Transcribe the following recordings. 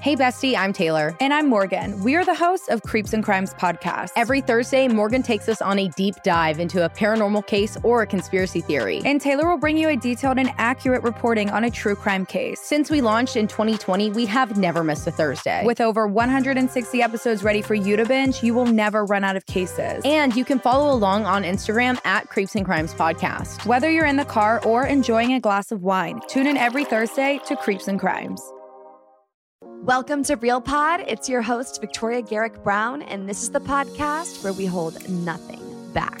Hey, bestie, I'm Taylor. And I'm Morgan. We are the hosts of Creeps and Crimes podcast. Every Thursday, Morgan takes us on a deep dive into a paranormal case or a conspiracy theory. And Taylor will bring you a detailed and accurate reporting on a true crime case. Since we launched in 2020, we have never missed a Thursday. With over 160 episodes ready for you to binge, you will never run out of cases. And you can follow along on Instagram at Creeps and Crimes Podcast. Whether you're in the car or enjoying a glass of wine, tune in every Thursday to Creeps and Crimes. Welcome to Real Pod. It's your host, Victoria Garrick Brown, and this is the podcast where we hold nothing back.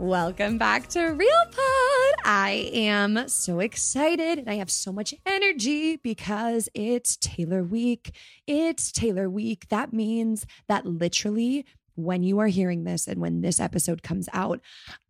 Welcome back to Real Pod. I am so excited and I have so much energy because it's Taylor Week. It's Taylor Week. That means that literally when you are hearing this and when this episode comes out,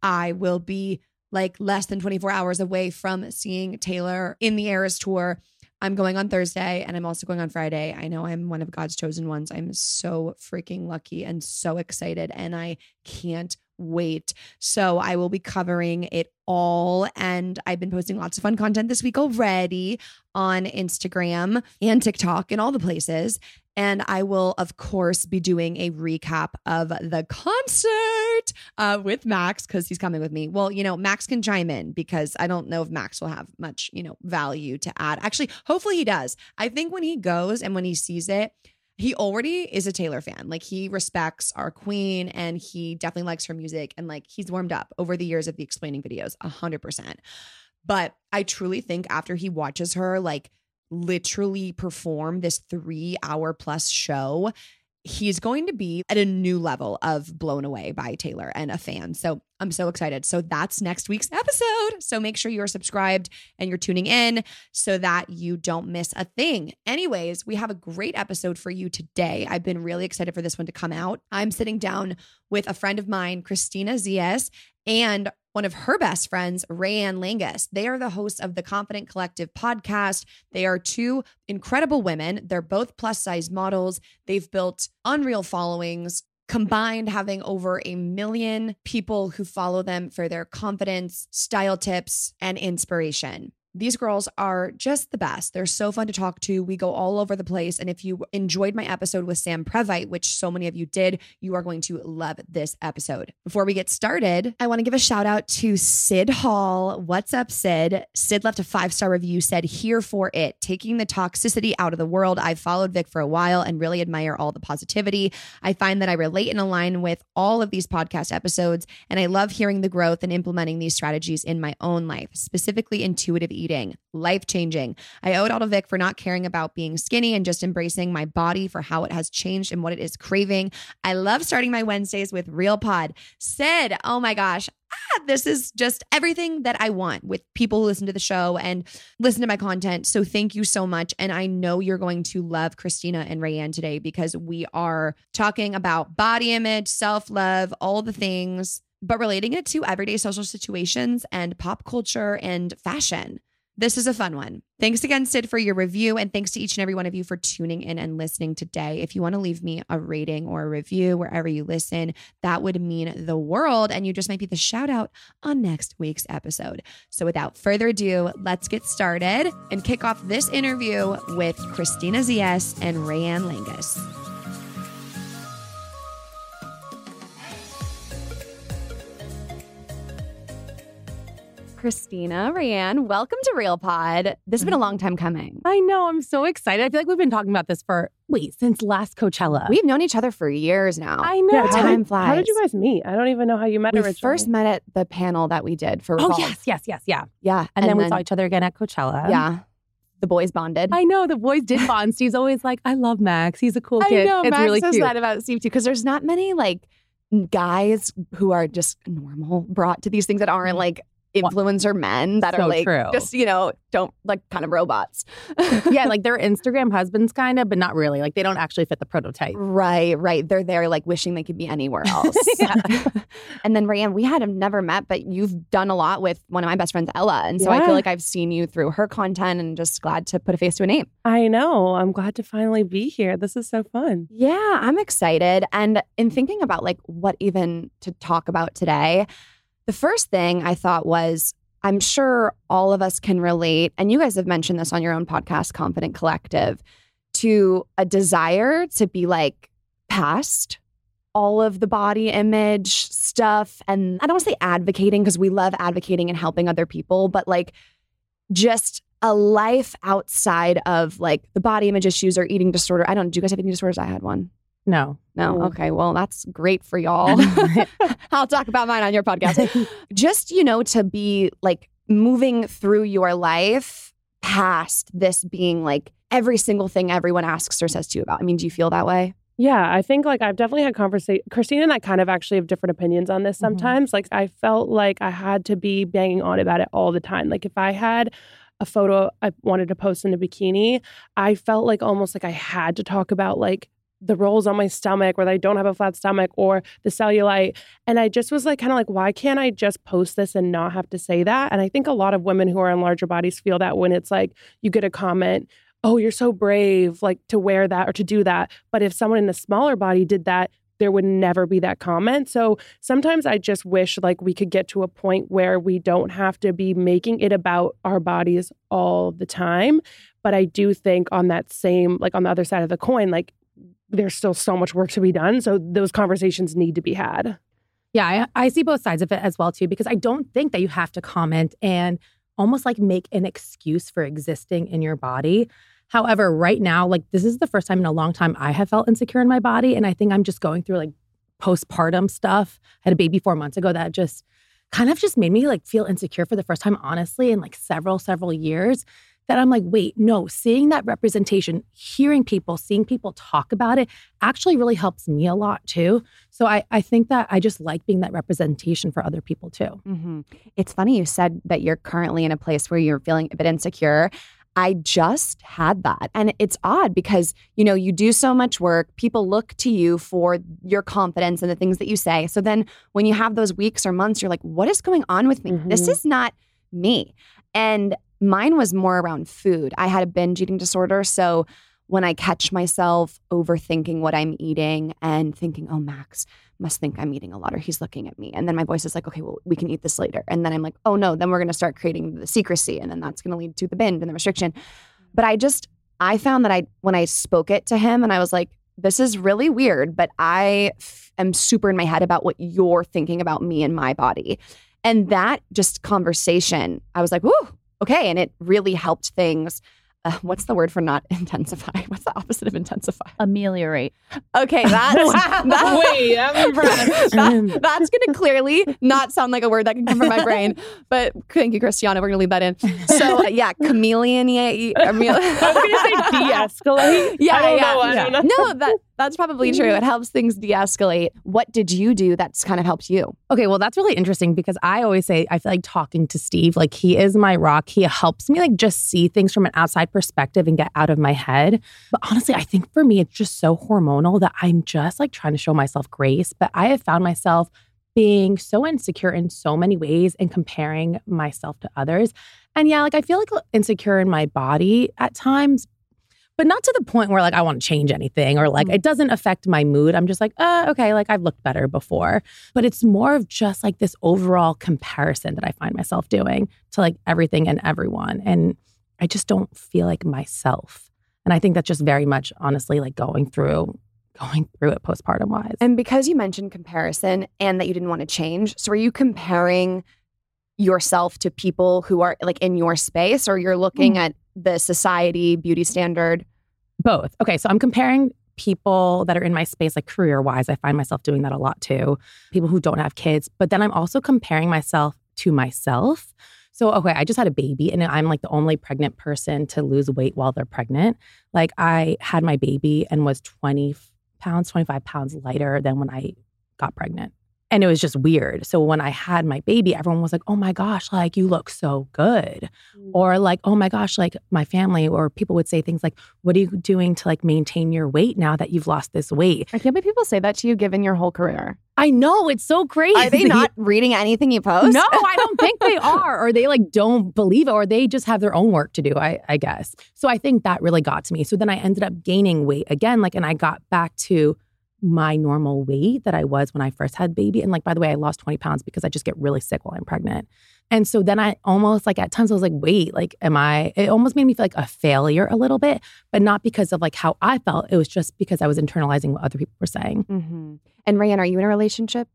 I will be like less than 24 hours away from seeing Taylor in the Eras tour. I'm going on Thursday and I'm also going on Friday. I know I'm one of God's chosen ones. I'm so freaking lucky and so excited and I can't wait. So I will be covering it all. And I've been posting lots of fun content this week already on Instagram and TikTok and all the places. And I will, of course, be doing a recap of the concert uh, with Max because he's coming with me. Well, you know, Max can chime in because I don't know if Max will have much, you know, value to add. Actually, hopefully he does. I think when he goes and when he sees it, he already is a Taylor fan. Like he respects our queen and he definitely likes her music. And like he's warmed up over the years of the explaining videos, a hundred percent. But I truly think after he watches her like literally perform this three hour plus show, he's going to be at a new level of blown away by Taylor and a fan. So I'm so excited. So that's next week's episode. So make sure you're subscribed and you're tuning in so that you don't miss a thing. Anyways, we have a great episode for you today. I've been really excited for this one to come out. I'm sitting down with a friend of mine, Kristina Zias, and one of her best friends, Raeann Langas. They are the hosts of the Confident Collective podcast. They are two incredible women. They're both plus size models. They've built unreal followings, combined having over a million people who follow them for their confidence, style tips, and inspiration. These girls are just the best. They're so fun to talk to. We go all over the place. And if you enjoyed my episode with Sam Previte, which so many of you did, you are going to love this episode. Before we get started, I want to give a shout out to Sid Hall. What's up, Sid? Sid left a five star review, said, Here for it, taking the toxicity out of the world. I've followed Vic for a while and really admire all the positivity. I find that I relate and align with all of these podcast episodes, and I love hearing the growth and implementing these strategies in my own life, specifically intuitive eating. Life changing. I owe it all to Vic for not caring about being skinny and just embracing my body for how it has changed and what it is craving. I love starting my Wednesdays with Real Pod. Sid, oh my gosh, ah, this is just everything that I want with people who listen to the show and listen to my content. So thank you so much. And I know you're going to love Kristina and Raeann today because we are talking about body image, self love, all the things but relating it to everyday social situations and pop culture and fashion. This is a fun one. Thanks again, Sid, for your review. And thanks to each and every one of you for tuning in and listening today. If you want to leave me a rating or a review wherever you listen, that would mean the world. And you just might be the shout out on next week's episode. So without further ado, let's get started and kick off this interview with Kristina Zias and Raeann Langas. Kristina, Raeann, welcome to Real Pod. This has been a long time coming. I know. I'm so excited. I feel like we've been talking about this for wait since last Coachella. We've known each other for years now. I know. The time flies. How did you guys meet? I don't even know how you met we originally. first met at the panel that we did for oh yes, yes, yes, yeah, yeah. And, then, we saw each other again at Coachella. Yeah. The boys bonded. I know the boys did bond. Steve's always like, "I love Max. He's a cool I kid. know. It's Max really says cute." that about Steve too, because there's not many like guys who are just normal brought to these things that aren't mm. like influencer men that So are like true. just you know don't like kind of robots. yeah, like they're Instagram husbands, kind of, but not really. Like they don't actually fit the prototype. Right, right. They're there like wishing they could be anywhere else. and then Raeann, we had never met, but you've done a lot with one of my best friends, Ella. And so I feel like I've seen you through her content and just glad to put a face to a name. I know. I'm glad to finally be here. This is so fun. Yeah, I'm excited. And in thinking about like what even to talk about today, the first thing I thought was I'm sure all of us can relate, and you guys have mentioned this on your own podcast, Confident Collective, to a desire to be like past all of the body image stuff. And I don't want to say advocating because we love advocating and helping other people, but like just a life outside of like the body image issues or eating disorder. I don't, do you guys have eating disorders? I had one. No. No. Okay. Well, that's great for y'all. I'll talk about mine on your podcast. Just, you know, to be like moving through your life past this being like every single thing everyone asks or says to you about. I mean, do you feel that way? Yeah, I think like I've definitely had conversation. Kristina and I kind of actually have different opinions on this mm-hmm. sometimes. Like I felt like I had to be banging on about it all the time. Like if I had a photo I wanted to post in a bikini, I felt like almost like I had to talk about like the rolls on my stomach or that I don't have a flat stomach or the cellulite. And I just was like, kind of like, why can't I just post this and not have to say that? And I think a lot of women who are in larger bodies feel that when it's like you get a comment, oh, you're so brave, like to wear that or to do that. But if someone in a smaller body did that, there would never be that comment. So sometimes I just wish like we could get to a point where we don't have to be making it about our bodies all the time. But I do think on that same, like on the other side of the coin, like there's still so much work to be done. So those conversations need to be had. Yeah, I, I see both sides of it as well too, because I don't think that you have to comment and almost like make an excuse for existing in your body. However, right now, like this is the first time in a long time I have felt insecure in my body. And I think I'm just going through like postpartum stuff. I had a baby four months ago that just kind of just made me like feel insecure for the first time, honestly, in like several, several years. That I'm like, wait, no, seeing that representation, hearing people, seeing people talk about it actually really helps me a lot too. So I, I think that I just like being that representation for other people too. Mm-hmm. It's funny you said that you're currently in a place where you're feeling a bit insecure. I just had that. And it's odd because, you know, you do so much work. People look to you for your confidence and the things that you say. So then when you have those weeks or months, you're like, what is going on with me? This Mhm. is not me. And mine was more around food. I had a binge eating disorder. So when I catch myself overthinking what I'm eating and thinking, oh, Max must think I'm eating a lot or he's looking at me. And then my voice is like, okay, well, we can eat this later. And then I'm like, oh, no, then we're going to start creating the secrecy. And then that's going to lead to the binge and the restriction. But I just, I found that I, when I spoke it to him and I was like, this is really weird, but I f- am super in my head about what you're thinking about me and my body. And that just conversation, I was like, whoo, okay. And it really helped things. Uh, what's the word for not intensify? What's the opposite of intensify? Ameliorate. Okay, that's that, Wait, I'm impressed. that- that's going to clearly not sound like a word that can come from my brain. But thank you, Christiana. We're going to leave that in. So uh, yeah, chameleon. Amele- I was gonna say de-escalate. Yeah, I don't yeah, know. I yeah. don't know. No, that that's probably true. It helps things de-escalate. What did you do that's kind of helped you? Okay, well, that's really interesting because I always say I feel like talking to Steve, like he is my rock. He helps me like just see things from an outside perspective and get out of my head. But honestly, I think for me, it's just so hormonal that I'm just like trying to show myself grace. But I have found myself being so insecure in so many ways and comparing myself to others. And yeah, like I feel like insecure in my body at times, but not to the point where like I want to change anything or like mm-hmm. it doesn't affect my mood. I'm just like, uh, okay, like I've looked better before. But it's more of just like this overall comparison that I find myself doing to like everything and everyone. And I just don't feel like myself. And I think that's just very much honestly like going through going through it postpartum wise. And because you mentioned comparison and that you didn't want to change, so are you comparing yourself to people who are like in your space or you're looking mm. at the society beauty standard? Both. Okay, so I'm comparing people that are in my space like career wise. I find myself doing that a lot too. People who don't have kids, but then I'm also comparing myself to myself. So, okay, I just had a baby and I'm like the only pregnant person to lose weight while they're pregnant. Like, I had my baby and was 20 pounds, 25 pounds lighter than when I got pregnant. And it was just weird. So when I had my baby, everyone was like, oh my gosh, like you look so good. Mm. Or like, oh my gosh, like my family or people would say things like, what are you doing to like maintain your weight now that you've lost this weight? I can't believe people say that to you given your whole career. I know it's so crazy. Are they not reading anything you post? No, I don't think they are, or they like don't believe it, or they just have their own work to do. I, I guess. So I think that really got to me. So then I ended up gaining weight again, like, and I got back to my normal weight that I was when I first had baby. And like, by the way, I lost 20 pounds because I just get really sick while I'm pregnant. And so then I almost like at times I was like, wait, like, am I, it almost made me feel like a failure a little bit, but not because of like how I felt. It was just because I was internalizing what other people were saying. Mm-hmm. And Raeann, are you in a relationship?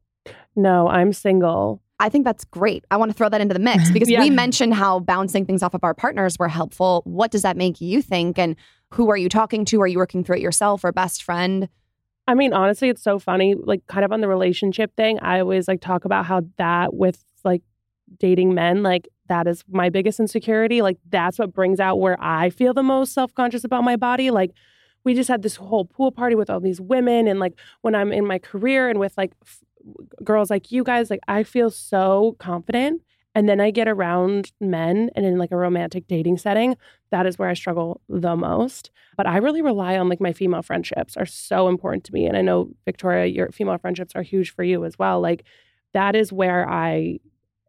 No, I'm single. I think that's great. I want to throw that into the mix because yeah. we mentioned how bouncing things off of our partners were helpful. What does that make you think? And who are you talking to? Are you working through it yourself or best friend? I mean, honestly, it's so funny. Like, kind of on the relationship thing, I always like talk about how that with like dating men, like, that is my biggest insecurity. Like, that's what brings out where I feel the most self conscious about my body. Like, we just had this whole pool party with all these women. And like, when I'm in my career and with like f- girls like you guys, like, I feel so confident. And then I get around men and in like a romantic dating setting, that is where I struggle the most. But I really rely on like my female friendships are so important to me. And I know, Victoria, your female friendships are huge for you as well. Like that is where I,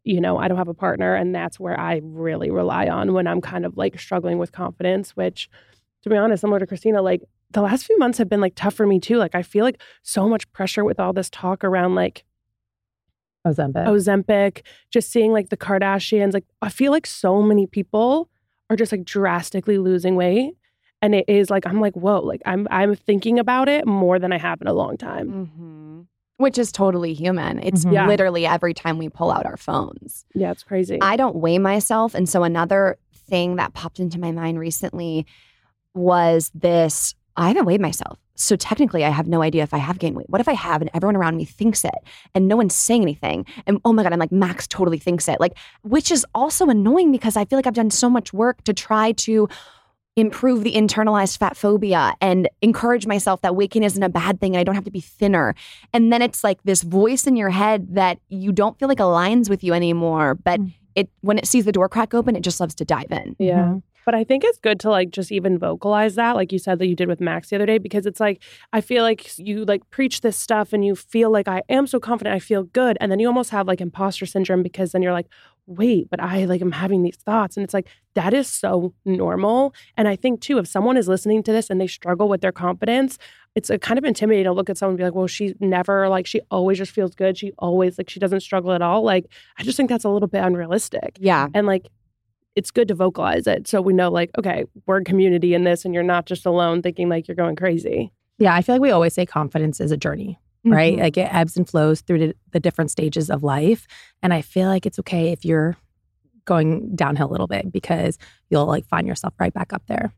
you know, I don't have a partner. And that's where I really rely on when I'm kind of like struggling with confidence, which to be honest, similar to Kristina, like the last few months have been like tough for me too. Like I feel like so much pressure with all this talk around like Ozempic. Ozempic, just seeing like the Kardashians. Like, I feel like so many people are just like drastically losing weight. And it is like, I'm like, whoa, like I'm I'm thinking about it more than I have in a long time. Mm-hmm. Which is totally human. It's mm-hmm. literally every time we pull out our phones. Yeah, it's crazy. I don't weigh myself. And so another thing that popped into my mind recently was this I haven't weighed myself. So technically, I have no idea if I have gained weight. What if I have and everyone around me thinks it and no one's saying anything? And oh my God, I'm like, Max totally thinks it. Like, which is also annoying because I feel like I've done so much work to try to improve the internalized fat phobia and encourage myself that weight gain isn't a bad thing and I don't have to be thinner. And then it's like this voice in your head that you don't feel like aligns with you anymore. But mm. it when it sees the door crack open, it just loves to dive in. Yeah. Mm-hmm. But I think it's good to like just even vocalize that, like you said that you did with Max the other day, because it's like, I feel like you like preach this stuff and you feel like I am so confident, I feel good. And then you almost have like imposter syndrome because then you're like, wait, but I like am having these thoughts. And it's like, that is so normal. And I think too, if someone is listening to this and they struggle with their confidence, it's a kind of intimidating to look at someone and be like, well, she never like she always just feels good. She always like she doesn't struggle at all. Like I just think that's a little bit unrealistic. Yeah. And like it's good to vocalize it so we know like okay we're a community in this and you're not just alone thinking like you're going crazy. Yeah i feel like we always say confidence is a journey right? Mm-hmm. like it ebbs and flows through the different stages of life. And i feel like it's okay if you're going downhill a little bit because you'll like find yourself right back up there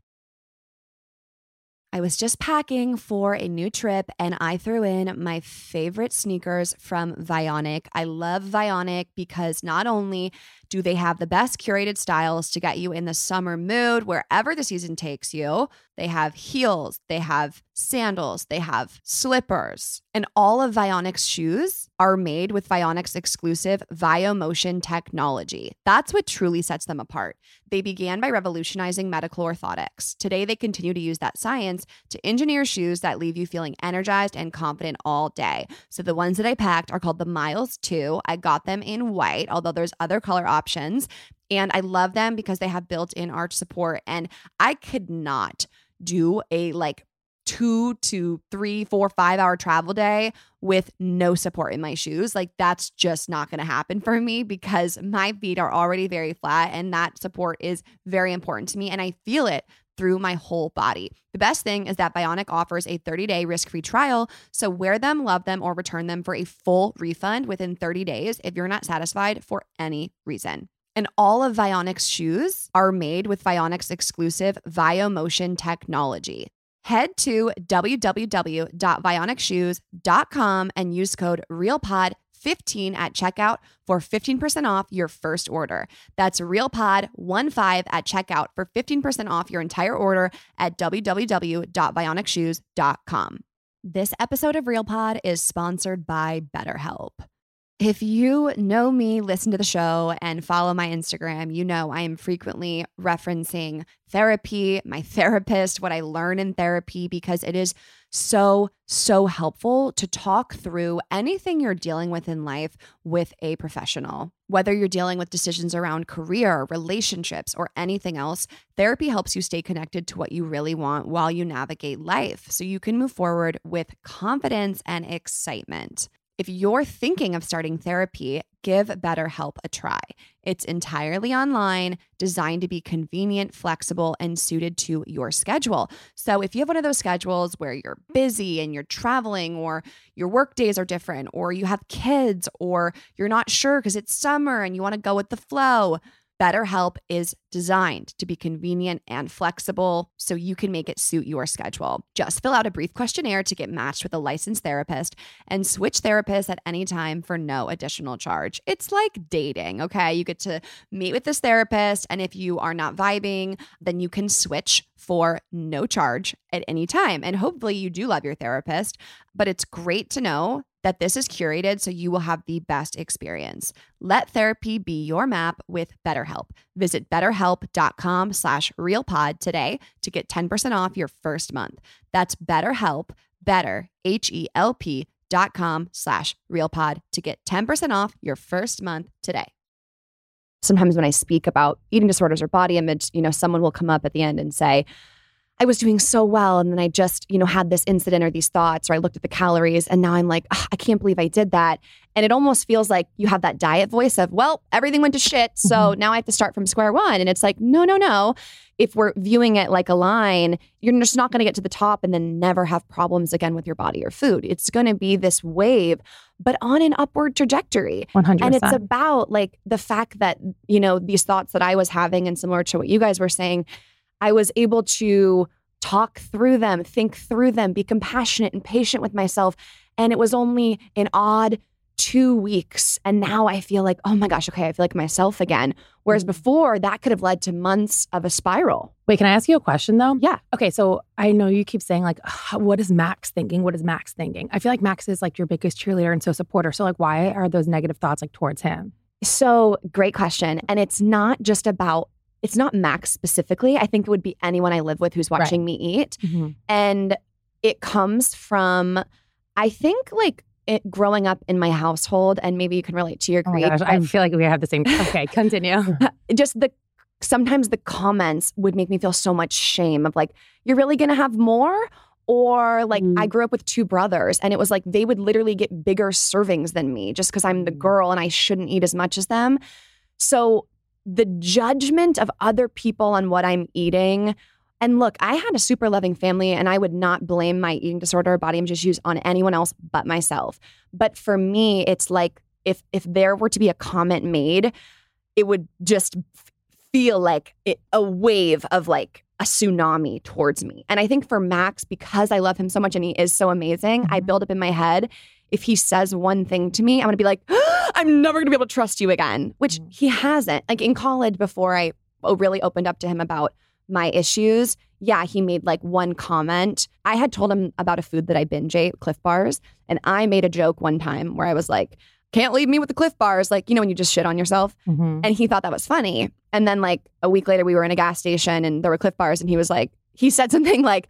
I was just packing for a new trip and I threw in my favorite sneakers from Vionic. I love Vionic because not only do they have the best curated styles to get you in the summer mood wherever the season takes you. They have heels, they have sandals, they have slippers. And all of Vionics shoes are made with Vionics exclusive VioMotion technology. That's what truly sets them apart. They began by revolutionizing medical orthotics. Today, they continue to use that science to engineer shoes that leave you feeling energized and confident all day. So, the ones that I packed are called the Miles 2. I got them in white, although there's other color options. And I love them because they have built in arch support. And I could not do a like two to three, four, five hour travel day with no support in my shoes. Like that's just not going to happen for me because my feet are already very flat and that support is very important to me. And I feel it through my whole body. The best thing is that Vionic offers a 30 day risk free trial. So wear them, love them, or return them for a full refund within 30 days if you're not satisfied for any reason. And all of Vionic's shoes are made with Vionic's exclusive VioMotion technology. Head to www.vionicshoes.com and use code REALPOD15 at checkout for 15% off your first order. That's RealPod15 at checkout for 15% off your entire order at www.vionicshoes.com. This episode of RealPod is sponsored by BetterHelp. If you know me, listen to the show, and follow my Instagram, you know I am frequently referencing therapy, my therapist, what I learn in therapy, because it is so, so helpful to talk through anything you're dealing with in life with a professional. Whether you're dealing with decisions around career, relationships, or anything else, therapy helps you stay connected to what you really want while you navigate life so you can move forward with confidence and excitement. If you're thinking of starting therapy, give BetterHelp a try. It's entirely online, designed to be convenient, flexible, and suited to your schedule. So, if you have one of those schedules where you're busy and you're traveling, or your work days are different, or you have kids, or you're not sure because it's summer and you want to go with the flow, BetterHelp is designed to be convenient and flexible so you can make it suit your schedule. Just fill out a brief questionnaire to get matched with a licensed therapist and switch therapists at any time for no additional charge. It's like dating, okay? You get to meet with this therapist, and if you are not vibing, then you can switch for no charge at any time. And hopefully, you do love your therapist, but it's great to know that this is curated so you will have the best experience. Let therapy be your map with BetterHelp. Visit betterhelp.com slash realpod today to get 10% off your first month. That's BetterHelp, better, H-E-L-P dot com slash realpod to get 10% off your first month today. Sometimes when I speak about eating disorders or body image, you know, someone will come up at the end and say, I was doing so well. And then I just, you know, had this incident or these thoughts, or I looked at the calories and now I'm like, I can't believe I did that. And it almost feels like you have that diet voice of, well, everything went to shit. So mm-hmm. now I have to start from square one. And it's like, no, no, no. If we're viewing it like a line, you're just not going to get to the top and then never have problems again with your body or food. It's going to be this wave, but on an upward trajectory. 100%. And it's about like the fact that, you know, these thoughts that I was having and similar to what you guys were saying I was able to talk through them, think through them, be compassionate and patient with myself. And it was only an odd two weeks. And now I feel like, oh my gosh, okay, I feel like myself again. Whereas mm. before, that could have led to months of a spiral. Wait, can I ask you a question though? Yeah. Okay, so I know you keep saying, like, what is Max thinking? What is Max thinking? I feel like Max is like your biggest cheerleader and so supporter. So, like, why are those negative thoughts like towards him? So, great question. And it's not just about it's not Max specifically. I think it would be anyone I live with who's watching right. me eat. Mm-hmm. And it comes from, I think, like it, growing up in my household, and maybe you can relate to your oh gosh, I feel like we have the same. Okay, continue. just the sometimes the comments would make me feel so much shame of like, you're really gonna have more? Or like mm. I grew up with two brothers and it was like they would literally get bigger servings than me just because I'm the mm. girl and I shouldn't eat as much as them. So the judgment of other people on what I'm eating. And look, I had a super loving family, and I would not blame my eating disorder or body image issues on anyone else but myself. But for me, it's like if if there were to be a comment made, it would just feel like it, a wave of like a tsunami towards me. And I think for Max, because I love him so much and he is so amazing, mm-hmm. I build up in my head if he says one thing to me, I'm to be like, I'm never to be able to trust you again, which Mm. he hasn't. Like in college, before I really opened up to him about my issues, yeah, he made like one comment. I had told him about a food that I binge ate, Clif Bars, and I made a joke one time where I was like, can't leave me with the Clif Bars. Like, you know, when you just shit on yourself. Mhm. And he thought that was funny. And then, like, a week later, we were in a gas station and there were Clif Bars, and he was like, he said something like,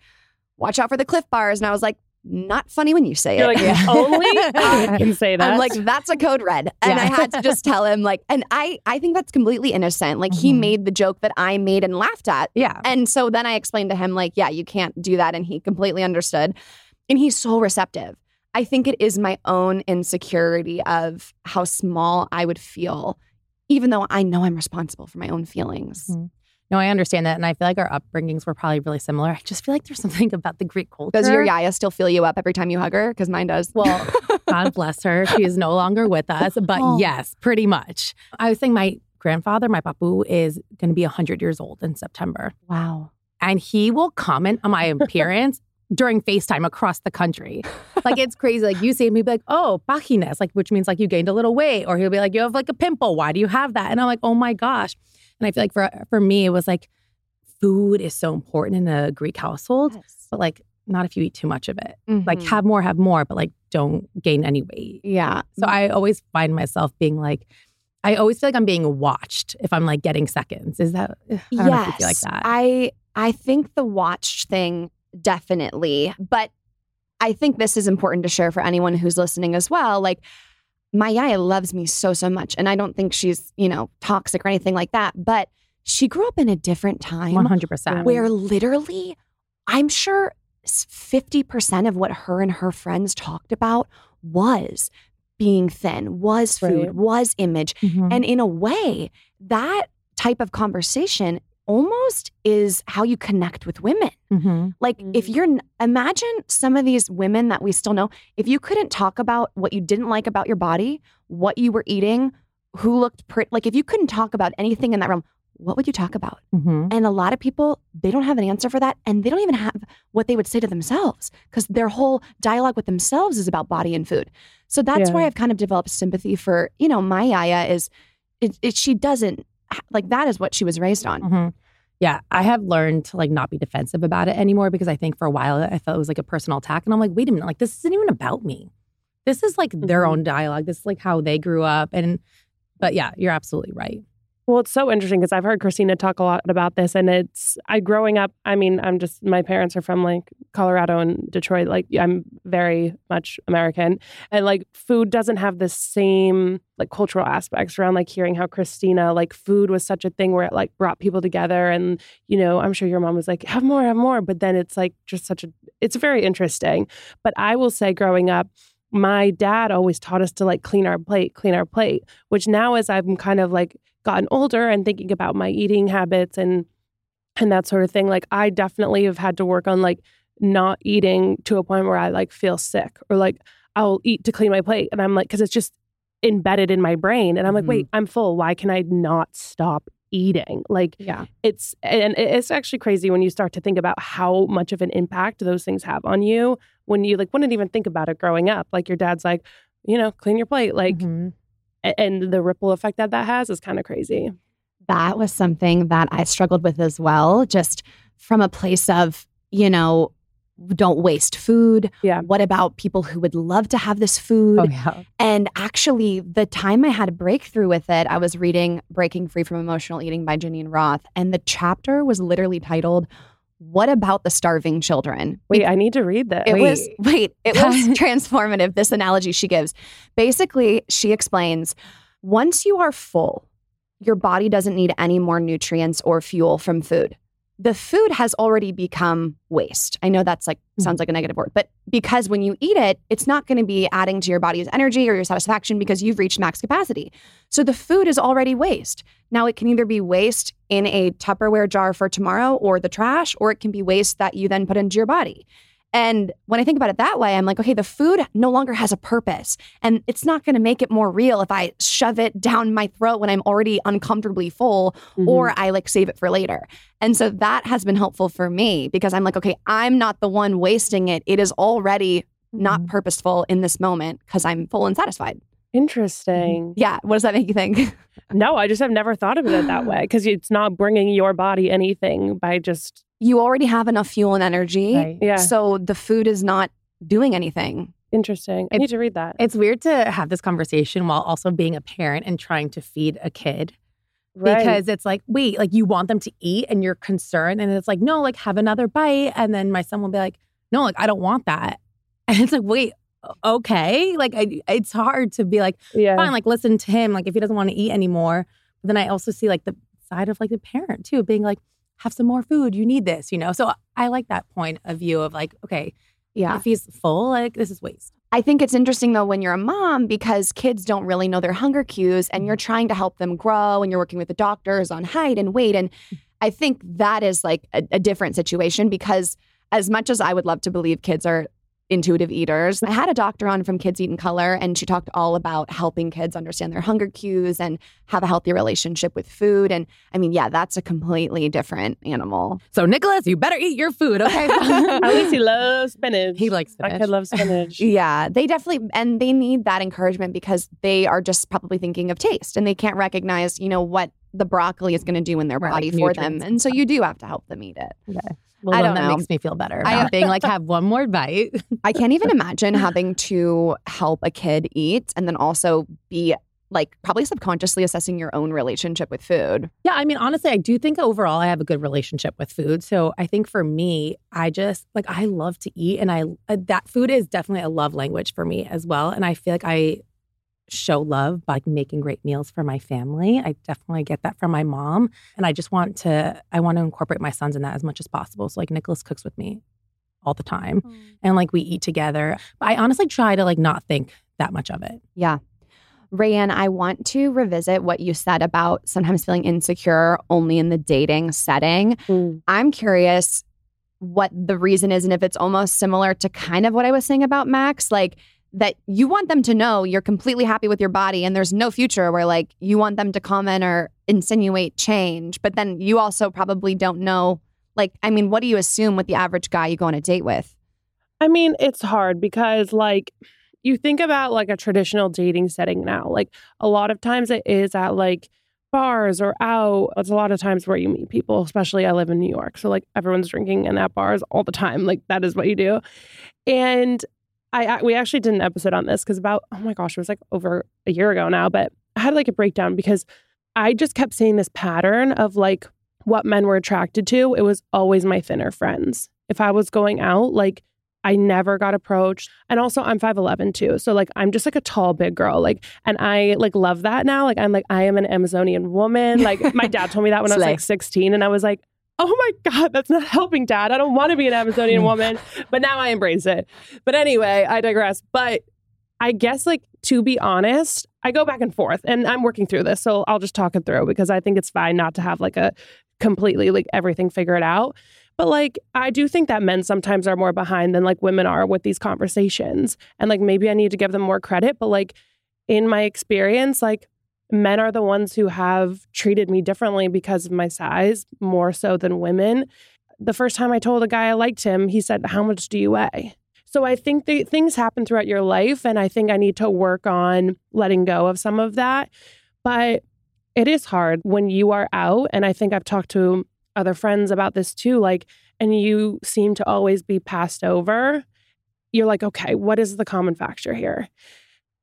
watch out for the Clif Bars. And I was like, not funny when you say You're it. like, "If only I can say that. I'm like, that's a code red. And I had to just tell him, like, and I I think that's completely innocent. Like he Mhm. made the joke that I made and laughed at. Yeah. And so then I explained to him, like, yeah, you can't do that. And he completely understood. And he's so receptive. I think it is my own insecurity of how small I would feel, even though I know I'm responsible for my own feelings. Mhm. No, I understand that. And I feel like our upbringings were probably really similar. I just feel like there's something about the Greek culture. Does your yaya still fill you up every time you hug her? Because mine does. Well, God bless her. She is no longer with us. But Oh. yes, pretty much. I was saying my grandfather, my papu, is going to be 100 years old in September. wow. And he will comment on my appearance during FaceTime across the country. Like it's crazy. Like you see him, he'll be like, oh, páginas, like which means like you gained a little weight. Or he'll be like, you have like a pimple. Why do you have that? And I'm like, oh my gosh. And I feel like for for me, it was like food is so important in a Greek household, but like not if you eat too much of it. Like Mhm. have more, have more, but like don't gain any weight. yeah. So I always find myself being like, I always feel like I'm being watched if I'm like getting seconds. Is that? I don't know if you feel like that. I I think the watched thing definitely, but I think this is important to share for anyone who's listening as well. Like my yaya loves me so so much, and I don't think she's you know toxic or anything like that. But she grew up in a different time, One hundred percent. where literally, I'm sure fifty percent of what her and her friends talked about was being thin, was food, Right. was image. Mhm. And in a way, that type of conversation almost is how you connect with women. Mhm. Like if you're imagine some of these women that we still know, if you couldn't talk about what you didn't like about your body, what you were eating, who looked pretty, like if you couldn't talk about anything in that realm, what would you talk about? Mhm. And a lot of people, they don't have an answer for that. And they don't even have what they would say to themselves because their whole dialogue with themselves is about body and food. So that's Yeah. why I've kind of developed sympathy for, you know, my Yaya is, it, it, she doesn't, like, that is what she was raised on. Mhm. Yeah, I have learned to like not be defensive about it anymore because I think for a while I felt it was like a personal attack, and I'm like, wait a minute, like this isn't even about me. This is like their Mhm. own dialogue. This is like how they grew up, and but yeah, you're absolutely right. Well, it's so interesting because I've heard Kristina talk a lot about this, and it's I growing up. I mean, I'm just my parents are from like Colorado and Detroit. Like I'm very much American, and like food doesn't have the same like cultural aspects around like hearing how Kristina like food was such a thing where it like brought people together, and you know I'm sure your mom was like have more, have more, but then it's like just such a it's very interesting. But I will say, growing up, my dad always taught us to like clean our plate, clean our plate, which now as I'm kind of like gotten older and thinking about my eating habits and and that sort of thing, like I definitely have had to work on like not eating to a point where I like feel sick or like I'll eat to clean my plate and I'm like cuz it's just embedded in my brain and I'm like, Mhm. "Wait, I'm full. Why can I not stop eating?" Like Yeah. it's and it's actually crazy when you start to think about how much of an impact those things have on you when you like wouldn't even think about it growing up like your dad's like you know clean your plate like Mhm. And the ripple effect that that has is kind of crazy that was something that I struggled with as well, just from a place of, you know, don't waste food. Yeah. What about people who would love to have this food? Oh yeah, And actually, the time I had a breakthrough with it, I was reading Breaking Free from Emotional Eating by Geneen Roth, and the chapter was literally titled, What About the Starving Children? wait i need to read this It was wait, it was transformative this analogy she gives. Basically, she explains, once you are full, your body doesn't need any more nutrients or fuel from food. The food has already become waste. I know that's like hmm. sounds like a negative word, but because when you eat it, it's not going to be adding to your body's energy or your satisfaction because you've reached max capacity. So the food is already waste. Now it can either be waste in a Tupperware jar for tomorrow or the trash, or it can be waste that you then put into your body. And when I think about it that way, I'm like, okay, the food no longer has a purpose. And it's not going to make it more real if I shove it down my throat when I'm already uncomfortably full or mm-hmm. I like save it for later. And so that has been helpful for me because I'm like, okay, I'm not the one wasting it. It is already not mm-hmm. purposeful in this moment because I'm full and satisfied. Interesting. Mm-hmm. Yeah. What does that make you think? No, I just have never thought of it that way because it's not bringing your body anything by just. You already have enough fuel and energy. Right. Yeah. So the food is not doing anything. Interesting. I need to read that. It's weird to have this conversation while also being a parent and trying to feed a kid. Right. Because it's like, wait, like you want them to eat and you're concerned. And it's like, no, like have another bite. And then my son will be like, no, like I don't want that. And it's like, wait, okay. Like I, it's hard to be like, yeah. fine, like listen to him. Like if he doesn't want to eat anymore. But then I also see like the side of like the parent too, being like, have some more food. You need this, you know? So I like that point of view of like, okay, Yeah. if he's full, like this is waste. I think it's interesting though when you're a mom because kids don't really know their hunger cues and you're mm-hmm. trying to help them grow and you're working with the doctors on height and weight. And mm. I think that is like a, a different situation because as much as I would love to believe kids are intuitive eaters, I had a doctor on from Kids Eat in Color and she talked all about helping kids understand their hunger cues and have a healthy relationship with food. And I mean, yeah, that's a completely different animal. So Nicholas, you better eat your food, okay? At least he loves spinach. He likes That spinach. kid loves spinach. Yeah, they definitely and they need that encouragement because they are just probably thinking of taste and they can't recognize, you know, what the broccoli is going to do in their Right, body like for them. And so you do have to help them eat it. Okay. Well, I don't that know. makes me feel better I- about being like, have one more bite. I can't even imagine having to help a kid eat and then also be like probably subconsciously assessing your own relationship with food. Yeah, I mean, honestly, I do think overall I have a good relationship with food. So I think for me, I just like I love to eat, and I uh, that food is definitely a love language for me as well. And I feel like I show love by making great meals for my family. I definitely get that from my mom, and I just want to I want to incorporate my sons in that as much as possible. So like Nicholas cooks with me all the time, mm. and like we eat together. But I honestly try to like not think that much of it. Yeah. Raeann, I want to revisit what you said about sometimes feeling insecure only in the dating setting. I'm curious what the reason is and if it's almost similar to kind of what I was saying about Max, like that you want them to know you're completely happy with your body and there's no future where like you want them to comment or insinuate change, but then you also probably don't know like I mean, what do you assume with the average guy you go on a date with? I mean, it's hard because like you think about like a traditional dating setting now. Like a lot of times it is at like bars or out. It's a lot of times where you meet people, especially I live in New York. So like everyone's drinking and at bars all the time. Like that is what you do. And I we actually did an episode on this because about oh my gosh, it was like over a year ago now, but I had like a breakdown because I just kept seeing this pattern of like what men were attracted to. It was always my thinner friends. If I was going out, like I never got approached. And also I'm 5'11 too. So like I'm just like a tall, big girl. Like and I like love that now. Like I'm like, I am an Amazonian woman. Like my dad told me that when I was like 16. And I was like, oh my God, that's not helping dad. I don't want to be an Amazonian woman. But now I embrace it. But anyway, I digress. But I guess like to be honest, I go back and forth and I'm working through this. So I'll just talk it through because I think it's fine not to have like a completely like everything figured out. But like I do think that men sometimes are more behind than like women are with these conversations. And like maybe I need to give them more credit, but like in my experience, like men are the ones who have treated me differently because of my size more so than women. The first time I told a guy I liked him, he said, "How much do you weigh?" So I think that things happen throughout your life and I think I need to work on letting go of some of that. But it is hard when you are out and I think I've talked to other friends about this too like and you seem to always be passed over. You're like, "Okay, what is the common factor here?"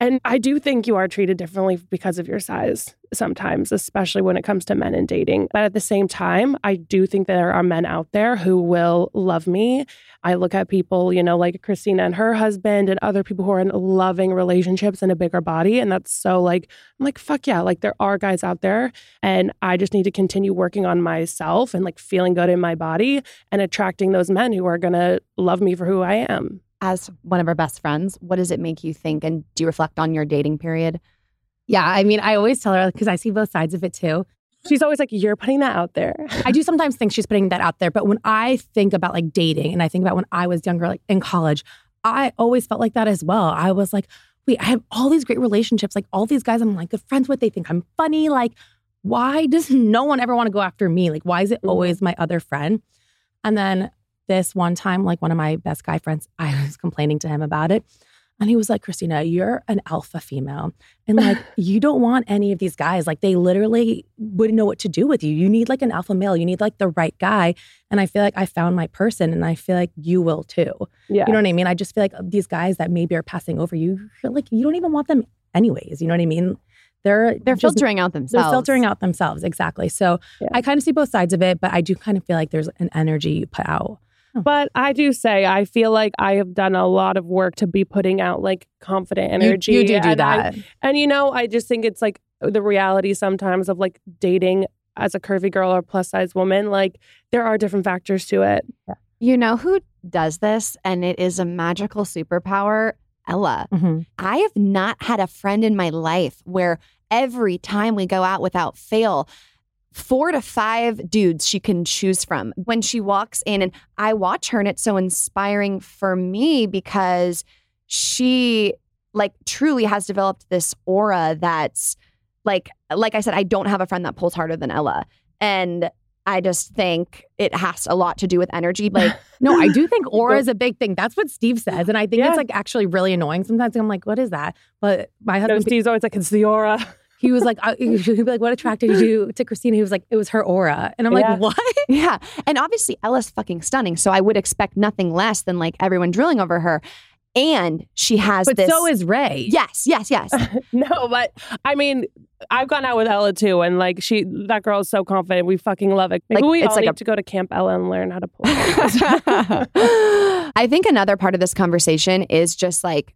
And I do think you are treated differently because of your size sometimes, especially when it comes to men and dating. But at the same time, I do think there are men out there who will love me. I look at people, you know, like Kristina and her husband and other people who are in loving relationships in a bigger body. And that's so like, I'm like, fuck yeah. Like there are guys out there. And I just need to continue working on myself and like feeling good in my body and attracting those men who are going to love me for who I am. As one of our best friends, what does it make you think and do you reflect on your dating period? Yeah, I mean, I always tell her because I see both sides of it too. She's always like, You're putting that out there. I do sometimes think she's putting that out there, but when I think about like dating and I think about when I was younger, like in college, I always felt like that as well. I was like, wait, I have all these great relationships. Like all these guys I'm like good friends with, they think I'm funny. Like, why does no one ever want to go after me? Like, why is it mm-hmm. always my other friend? And then this one time, like one of my best guy friends, I was complaining to him about it. And he was like, Kristina, you're an alpha female. And like, you don't want any of these guys. Like, they literally wouldn't know what to do with you. You need like an alpha male. You need like the right guy. And I feel like I found my person and I feel like you will too. Yeah. You know what I mean? I just feel like these guys that maybe are passing over you, feel like you don't even want them anyways. You know what I mean? They're They're just- filtering out themselves. They're filtering out themselves. Exactly. So I kind of see both sides of it, but I do kind of feel like there's an energy you put out. But I do say I feel like I have done a lot of work to be putting out like confident You- energy. you do do and I- that. and you know, I just think it's like the reality sometimes of like dating as a curvy girl or plus size woman. Like there are different factors to it. You know who does this and it is a magical superpower? Ella. Mm-hmm. I have not had a friend in my life where every time we go out without fail, four to five dudes she can choose from. When she walks in and I watch her and it's so inspiring for me because she like truly has developed this aura that's like like I said I don't have a friend that pulls harder than Ella. And I just think it has a lot to do with energy. Like No, I do think aura is a big thing. That's what Steve says. And I think Yeah. it's like actually really annoying sometimes. I'm like, what is that? But my No, husband, Steve's always like, it's the aura. He was like, I, uh, he'd be like, what attracted you to Kristina? He was like, it was her aura. And I'm like, Yeah. what? Yeah. And obviously Ella's fucking stunning. So I would expect nothing less than like everyone drilling over her. And she has But this so is Ray. Yes, yes, yes. no, but I mean, I've gone out with Ella too, and like she, that girl is so confident. We fucking love it. Maybe Like, we it's all like need a- to go to Camp Ella and learn how to pull. I think another part of this conversation is just like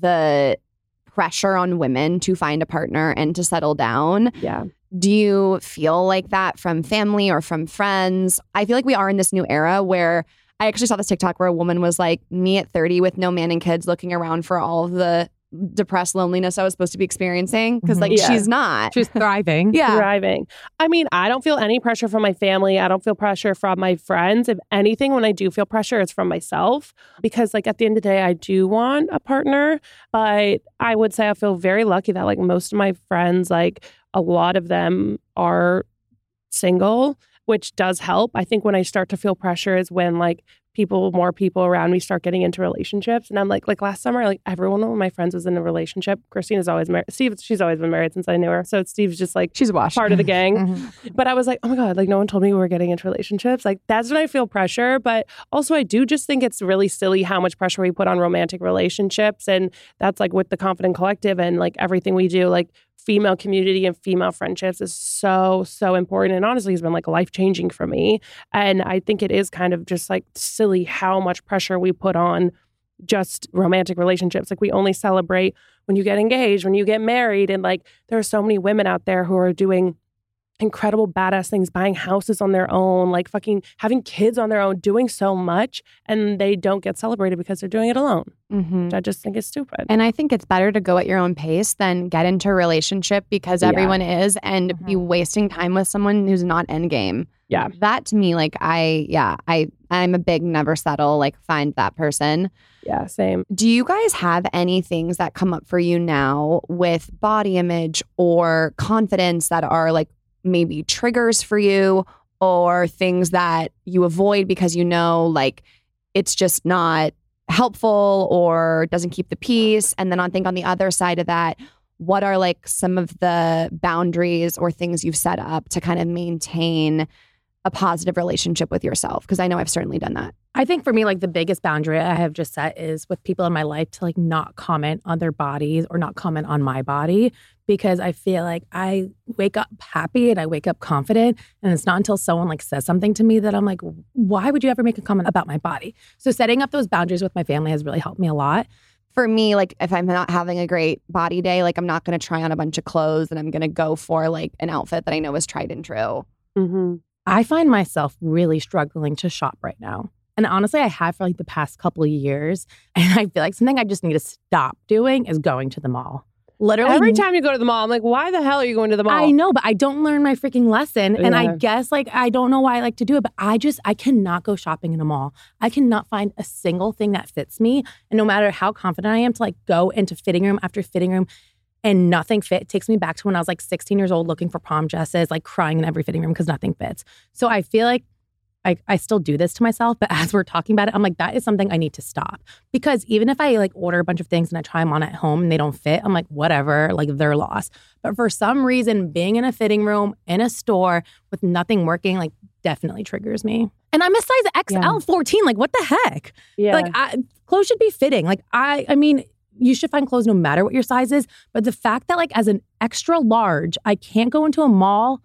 the pressure on women to find a partner and to settle down. yeah. Do you feel like that from family or from friends? I feel like we are in this new era where I actually saw this TikTok where a woman was like, me at 30 with no man and kids looking around for all the depressed loneliness I was supposed to be experiencing. Cause like Yeah. she's not. She's thriving. yeah. thriving. I mean, I don't feel any pressure from my family. I don't feel pressure from my friends. If anything, when I do feel pressure, it's from myself because, like, at the end of the day, I do want a partner. But I would say I feel very lucky that, like, most of my friends, like, a lot of them are single, which does help. I think when I start to feel pressure is when, like, people more people around me start getting into relationships and i'm like like last summer like everyone of my friends was in a relationship kristina's always married steve she's always been married since i knew her so steve's just like She's washed. part of the gang. Mm-hmm. But I was like, oh my God, like no one told me we were getting into relationships. Like that's when I feel pressure. But also, I do just think it's really silly how much pressure we put on romantic relationships. And that's like with the Confident Collective and like everything we do, like female community and female friendships is so, so important. And honestly, has been like life changing for me. And I think it is kind of just like silly how much pressure we put on just romantic relationships. Like we only celebrate when you get engaged, when you get married. And like there are so many women out there who are doing incredible badass things, buying houses on their own, like fucking having kids on their own, doing so much. And they don't get celebrated because they're doing it alone. Mhm. Which I just think is stupid. And I think it's better to go at your own pace than get into a relationship because Yeah. everyone is and be wasting time with someone who's not endgame. Yeah. That to me, like I yeah, I I'm a big never settle, like find that person. Yeah, same. Do you guys have any things that come up for you now with body image or confidence that are like maybe triggers for you or things that you avoid because you know like it's just not helpful or doesn't keep the peace? And then I think on the other side of that, what are like some of the boundaries or things you've set up to kind of maintain a positive relationship with yourself? Because I know I've certainly done that. I think for me, like the biggest boundary I have just set is with people in my life to like not comment on their bodies or not comment on my body because I feel like I wake up happy and I wake up confident. And it's not until someone like says something to me that I'm like, why would you ever make a comment about my body? So setting up those boundaries with my family has really helped me a lot. for me, like if I'm not having a great body day, like I'm not going to try on a bunch of clothes and I'm going to go for like an outfit that I know is tried and true. Mm-hmm. I find myself really struggling to shop right now. And honestly, I have for like the past couple of years. And I feel like something I just need to stop doing is going to the mall. Literally, Every time you go to the mall, I'm like, why the hell are you going to the mall? I know, but I don't learn my freaking lesson. And I guess like I don't know why I like to do it, but I just I cannot go shopping in a mall. I cannot find a single thing that fits me. And no matter how confident I am to like go into fitting room after fitting room and nothing fit, it takes me back to when I was like 16 years old looking for prom dresses, like crying in every fitting room because nothing fits. So I feel like I, I still do this to myself, but as we're talking about it, I'm like, that is something I need to stop. Because even if I like order a bunch of things and I try them on at home and they don't fit, I'm like, whatever, like they're lost. But for some reason, being in a fitting room in a store with nothing working, like definitely triggers me. And I'm a size XL Yeah. 14. Like, what the heck? Yeah. Like, I, clothes should be fitting. Like, I, I mean, you should find clothes no matter what your size is. But the fact that, like, as an extra large, I can't go into a mall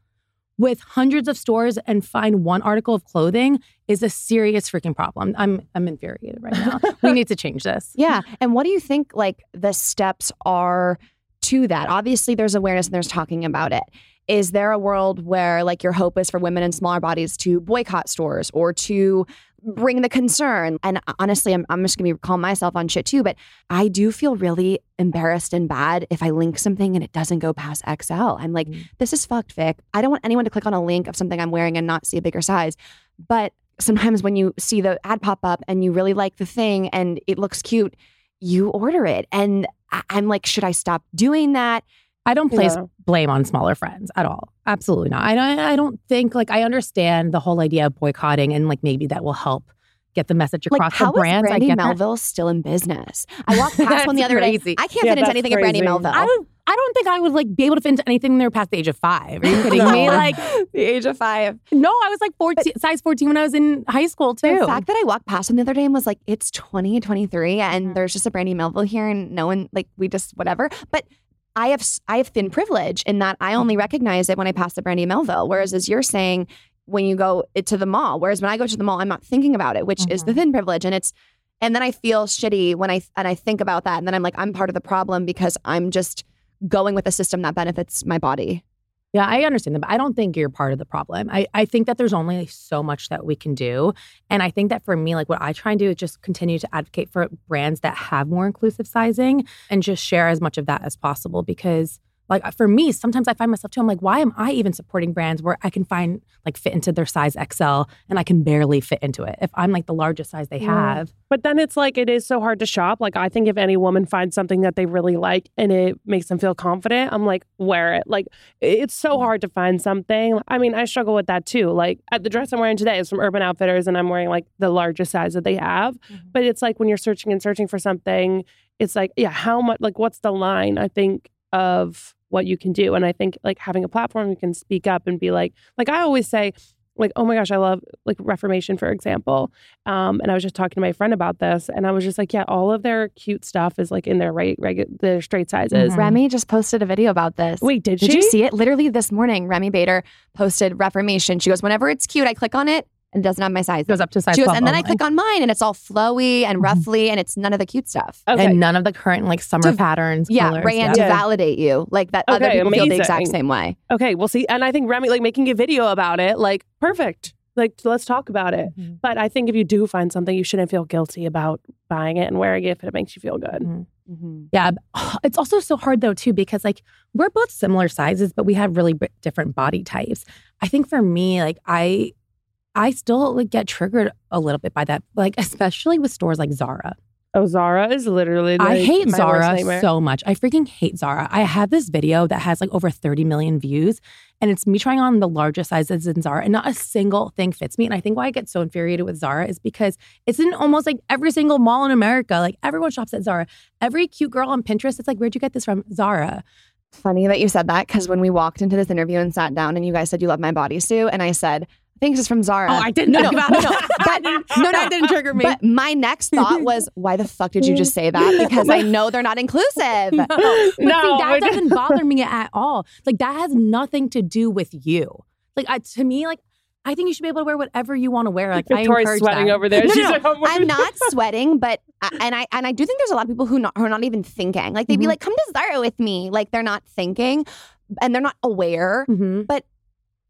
with hundreds of stores and find one article of clothing is a serious freaking problem. I'm, I'm infuriated right now. we need to change this. Yeah. And what do you think like the steps are to that? Obviously, there's awareness and there's talking about it. Is there a world where like your hope is for women in smaller bodies to boycott stores or to bring the concern? And uh, honestly, I'm, I'm just gonna be calling myself on shit too, but I do feel really embarrassed and bad if I link something and it doesn't go past XL. I'm like, mm. this is fucked, Vic. I don't want anyone to click on a link of something I'm wearing and not see a bigger size. But sometimes when you see the ad pop up and you really like the thing and it looks cute, you order it. And I- I'm like, should I stop doing that? I don't place Yeah. blame on smaller friends at all. Absolutely not. I don't, I don't think like I understand the whole idea of boycotting and like maybe that will help get the message Like, across how for brands. is Brandy I get that. Melville still in business? I walked past one the other crazy. day. I can't Yeah, fit into that's anything at Brandy. Melville. I don't, I don't think I would like be able to fit into anything there past the age of five. Are you kidding me? Like the age of five. No, I was like 14, size 14 when I was in high school too. The fact that I walked past him the other day and was like, it's 2023 and there's just a Brandy Melville here and no one, like, we just, whatever. But I have, I have thin privilege in that I only recognize it when I pass the Brandy Melville. Whereas as you're saying, when you go eh, to the mall, whereas when I go to the mall, I'm not thinking about it, which is the mm-hmm. thin privilege. And it's, and then I feel shitty when I, and I think about that. And then I'm like, I'm part of the problem because I'm just going with a system that benefits my body. Yeah, I understand that, but I don't think you're part of the problem. I, I think that there's only so much that we can do. And I think that for me, like what I try and do is just continue to advocate for brands that have more inclusive sizing and just share as much of that as possible. Because like for me, sometimes I find myself too, I'm like, why am I even supporting brands where I can find like fit into their size XL and I can barely fit into it if I'm like the largest size they Yeah. have? But then it's like it is so hard to shop. Like I think if any woman finds something that they really like and it makes them feel confident, I'm like, wear it. Like it's so hard to find something. I mean, I struggle with that too. Like the dress I'm wearing today is from Urban Outfitters and I'm wearing like the largest size that they have. Mm-hmm. But it's like when you're searching and searching for something, it's like, yeah, how much like what's the line, I think, of what you can do. And I think like having a platform you can speak up and be like, like I always say, like, oh my gosh, I love like Reformation, for example. Um, and I was just talking to my friend about this, and I was just like, yeah, all of their cute stuff is like in their right, regular, their straight sizes. Remy just posted a video about this. Wait, did Did you see it? Literally this morning, Remy Bader posted Reformation. She goes, whenever it's cute, I click on it and doesn't have my size. Goes up to size She goes, 12 and then I click on mine and it's all flowy and ruffly and it's none of the cute stuff. And none of the current like summer To- patterns. Yeah, colors, Raeann, to validate you. Like that other Okay, people feel the exact same way. Okay, we'll see, and I think Remy, like making a video about it, like perfect. Like, let's talk about it. Mm-hmm. But I think if you do find something, you shouldn't feel guilty about buying it and wearing it if it makes you feel good. Mm-hmm. Yeah, it's also so hard though too because like we're both similar sizes, but we have really b- different body types. I think for me, like I, I still like get triggered a little bit by that, like especially with stores like Zara. Oh, Zara is literally. I hate my Zara nightmare. so much. I freaking hate Zara. I have this video that has like over 30 million views, and it's me trying on the largest sizes in Zara, and not a single thing fits me. And I think why I get so infuriated with Zara is because it's in almost like every single mall in America. Like everyone shops at Zara. Every cute girl on Pinterest, it's like, where'd you get this from? Zara. Funny that you said that because when we walked into this interview and sat down and you guys said you love my body bodysuit and I said, thanks, it's from Zara. Oh, I didn't no, no, think no, no, that. But, no, no, That didn't trigger me. But my next thought was, why the fuck did you just say that? Because I know they're not inclusive. No, but see, that doesn't bother me at all. Like that has nothing to do with you. Like I, to me, like I think you should be able to wear whatever you want to wear. Like I Victoria's encourage sweating that. over there. No, She's no, like, no. "Oh, I'm not sweating, but and I and I do think there's a lot of people who not, who are not even thinking. Like they'd be Mhm. like, "Come to Zara with me." Like they're not thinking, and they're not aware. Mhm. But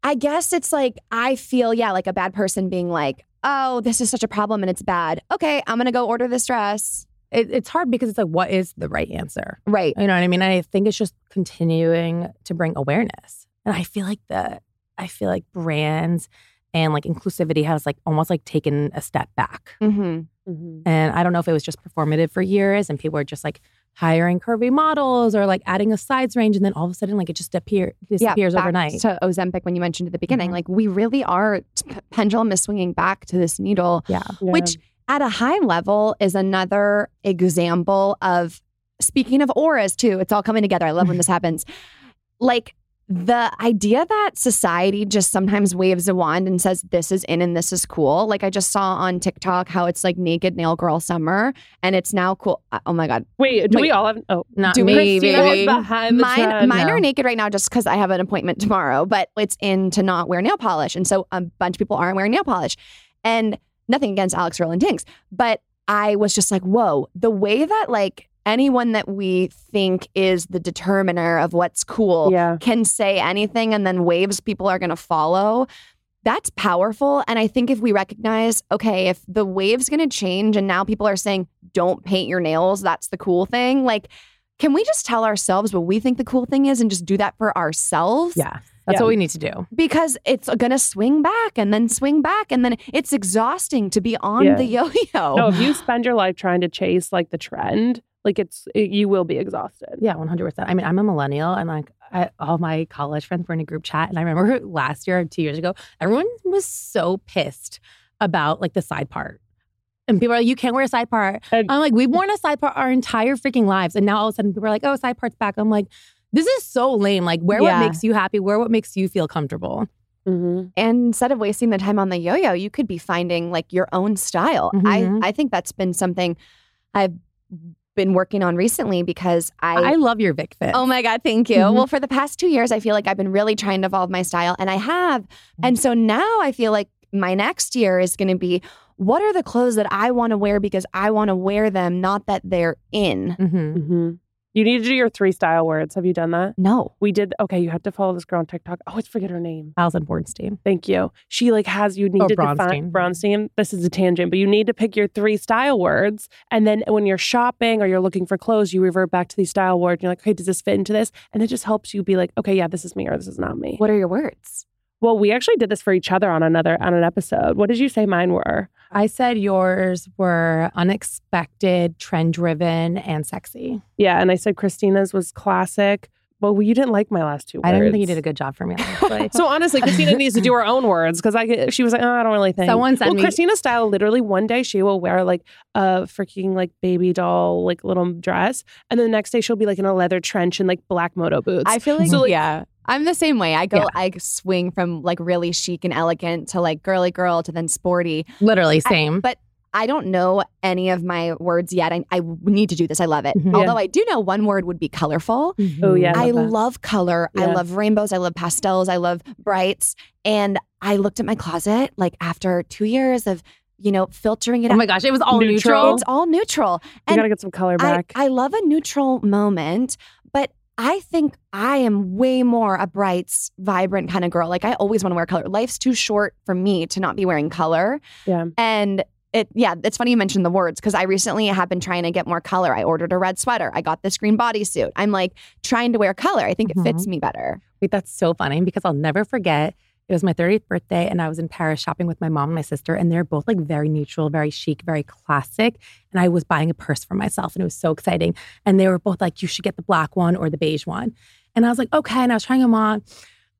I guess it's like I feel yeah, like a bad person being like, "Oh, this is such a problem and it's bad." Okay, I'm gonna go order this dress. It, it's hard because it's like, what is the right answer? Right. You know what I mean? I think it's just continuing to bring awareness, and I feel like the, I feel like brands and like inclusivity has like almost like taken a step back. Mm-hmm. And I don't know if it was just performative for years and people were just like hiring curvy models or like adding a size range and then all of a sudden like it just appear disappears back overnight. To Ozempic, when you mentioned at the beginning, Mhm. like we really are p- pendulum is swinging back to this needle, yeah. which at a high level is another example of speaking of auras too. It's all coming together. I love when this happens. Like the idea that society just sometimes waves a wand and says this is in and this is cool. Like I just saw on TikTok how it's like naked nail girl summer and it's now cool. Uh, Oh my god. Wait, do Wait. we all have? Oh, Not Do me, baby. behind the mine trend. mine No. are naked right now just because I have an appointment tomorrow, but it's in to not wear nail polish. And so a bunch of people aren't wearing nail polish. And nothing against Alex Roland Dinks, but I was just like, whoa, the way that like anyone that we think is the determiner of what's cool Yeah. can say anything and then waves people are going to follow. That's powerful. And I think if we recognize, okay, if the wave's going to change and now people are saying, don't paint your nails, that's the cool thing. Like, can we just tell ourselves what we think the cool thing is and just do that for ourselves? Yeah. That's Yeah. what we need to do. Because it's going to swing back and then swing back. And then it's exhausting to be on Yeah. the yo yo. No, if you spend your life trying to chase like the trend, like it's it, you will be exhausted. Yeah, 100%. I mean, I'm a millennial and like I, all my college friends were in a group chat. And I remember last year, two years ago, everyone was so pissed about like the side part. And people are like, you can't wear a side part. And- I'm like, we've worn a side part our entire freaking lives. And now all of a sudden people are like, oh, side part's back. I'm like, this is so lame. Like, wear Yeah. what makes you happy, wear what makes you feel comfortable. Mm-hmm. And instead of wasting the time on the yo-yo, you could be finding like your own style. Mhm. I I think that's been something I've been working on recently because I, I love your Vic fit. Oh my God, thank you. Mhm. Well, for the past two years, I feel like I've been really trying to evolve my style, and I have. And so now I feel like my next year is going to be what are the clothes that I want to wear because I want to wear them, not that they're in. Mhm. Mm-hmm. You need to do your three style words. Have you done that? No. We did. Okay, you have to follow this girl on TikTok. Oh, I always forget her name. Allison Bornstein. Thank you. She like has you need Oh, to Bronstein. define Bronstein. This is a tangent, but you need to pick your three style words, and then when you're shopping or you're looking for clothes, you revert back to these style words. And you're like, okay, does this fit into this? And it just helps you be like, okay, yeah, this is me or this is not me. What are your words? Well, we actually did this for each other on another on an episode. What did you say mine were? I said yours were unexpected, trend driven, and sexy. Yeah, and I said Kristina's was classic. Well, you didn't like my last two words. I didn't think you did a good job for me. So honestly, Kristina needs to do her own words because I she was like, oh, I don't really think. Someone sent well, me- Kristina style. Literally, one day she will wear like a freaking like baby doll like little dress, and then the next day she'll be like in a leather trench and like black moto boots. I feel like, So, like- yeah. I'm the same way. I go, Yeah. I swing from like really chic and elegant to like girly girl to then sporty. Literally, I- same. but I don't know any of my words yet. I, I need to do this. I love it. Mhm. Although I do know one word would be colorful. Oh yeah, I love that. love color. I love rainbows. I love pastels. I love brights. And I looked at my closet like after two years of, you know, filtering it out. oh out. my gosh, it was all Neutral. neutral. It's all neutral. You gotta get some color back. I love a neutral moment, but I think I am way more a bright, vibrant kind of girl. Like I always want to wear color. Life's too short for me to not be wearing color. yeah. And it, yeah, it's funny you mentioned the words because I recently have been trying to get more color. I ordered a red sweater. I got this green bodysuit. I'm like trying to wear color. I think it mm-hmm. fits me better. Wait, that's so funny because I'll never forget. It was my 30th birthday, and I was in Paris shopping with my mom and my sister, and they're both like very neutral, very chic, very classic. And I was buying a purse for myself, and it was so exciting. And they were both like, "You should get the black one or the beige one." And I was like, "Okay." And I was trying them on.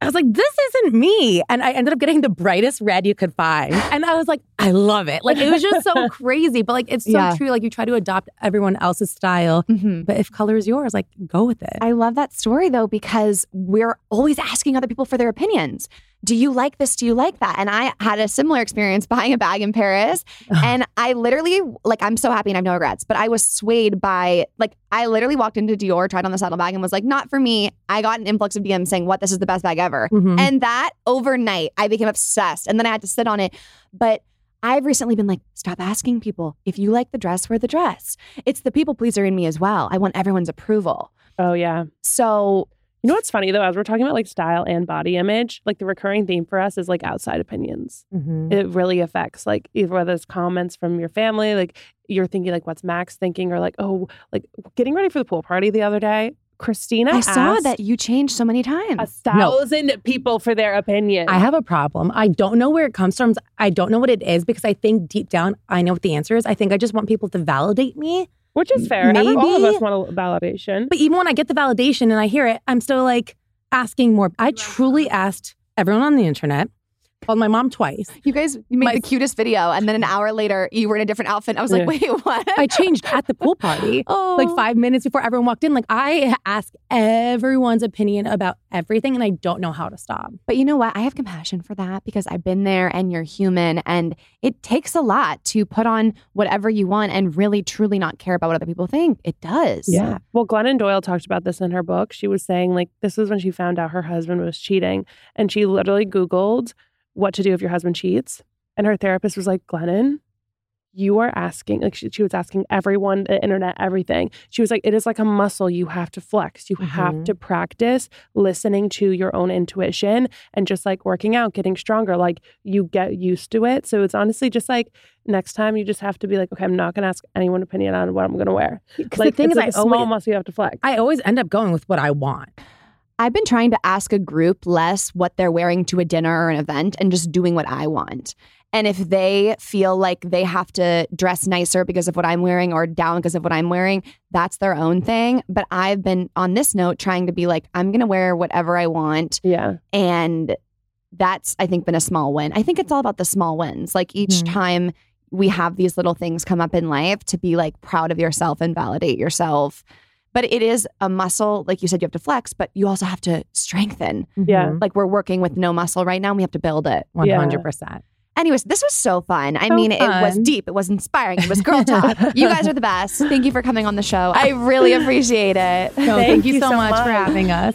I was like, "This isn't me," and I ended up getting the brightest red you could find. And I was like, "I love it!" Like it was just so crazy, but like it's so Yeah. true. Like you try to adopt everyone else's style, Mhm. but if color is yours, like go with it. I love that story though because we're always asking other people for their opinions. Do you like this? Do you like that? And I had a similar experience buying a bag in Paris. and I literally, like, I'm so happy and I have no regrets, but I was swayed by, like, I literally walked into Dior, tried on the saddlebag, and was like, not for me. I got an influx of DMs saying, what, this is the best bag ever. Mhm. And that overnight, I became obsessed. And then I had to sit on it. But I've recently been like, stop asking people. If you like the dress, wear the dress. It's the people pleaser in me as well. I want everyone's approval. Oh yeah. So You know what's funny though, as we're talking about like style and body image, like the recurring theme for us is like outside opinions. Mhm. It really affects like either whether it's comments from your family, like you're thinking like what's Max thinking, or like oh, like getting ready for the pool party the other day. Kristina, I saw that you changed so many times. a thousand people for their opinion. I have a problem. I don't know where it comes from. I don't know what it is because I think deep down I know what the answer is. I think I just want people to validate me. Which is fair. Every- all of us want a validation. But even when I get the validation and I hear it, I'm still like asking more. I truly asked everyone on the internet. Called my mom twice. You guys you made the cutest video, and then an hour later, you were in a different outfit. I was like, Yeah. wait, what? I changed at the pool party. Oh. Like five minutes before everyone walked in. Like I ask everyone's opinion about everything and I don't know how to stop. But you know what? I have compassion for that because I've been there and you're human. And it takes a lot to put on whatever you want and really, truly not care about what other people think. It does. Yeah. Well, Glennon Doyle talked about this in her book. She was saying, like, this was when she found out her husband was cheating. And she literally Googled what to do if your husband cheats. And her therapist was like, Glennon, you are asking, like, she, she was asking everyone, the internet, everything. She was like, it is like a muscle you have to flex. You have Mhm. to practice listening to your own intuition and just like working out, getting stronger. Like, you get used to it. So it's honestly just like, next time you just have to be like, okay, I'm not going to ask anyone opinion on what I'm going to wear. Because Like, the thing is, like I a small muscle you have to flex. I always end up going with what I want. I've been trying to ask a group less what they're wearing to a dinner or an event and just doing what I want. And if they feel like they have to dress nicer because of what I'm wearing or down because of what I'm wearing, that's their own thing. But I've been on this note trying to be like, I'm going to wear whatever I want. Yeah. And that's, I think, been a small win. I think it's all about the small wins. Like each Mhm. time we have these little things come up in life to be like proud of yourself and validate yourself. But it is a muscle, like you said, you have to flex, but you also have to strengthen. Yeah. Mhm. Like we're working with no muscle right now, and we have to build it. 100%. Anyways, this was so fun. I So mean, it was deep, it was inspiring, it was girl talk. you guys are the best. Thank you for coming on the show. I really appreciate it. No, thank, you so, much, for having us.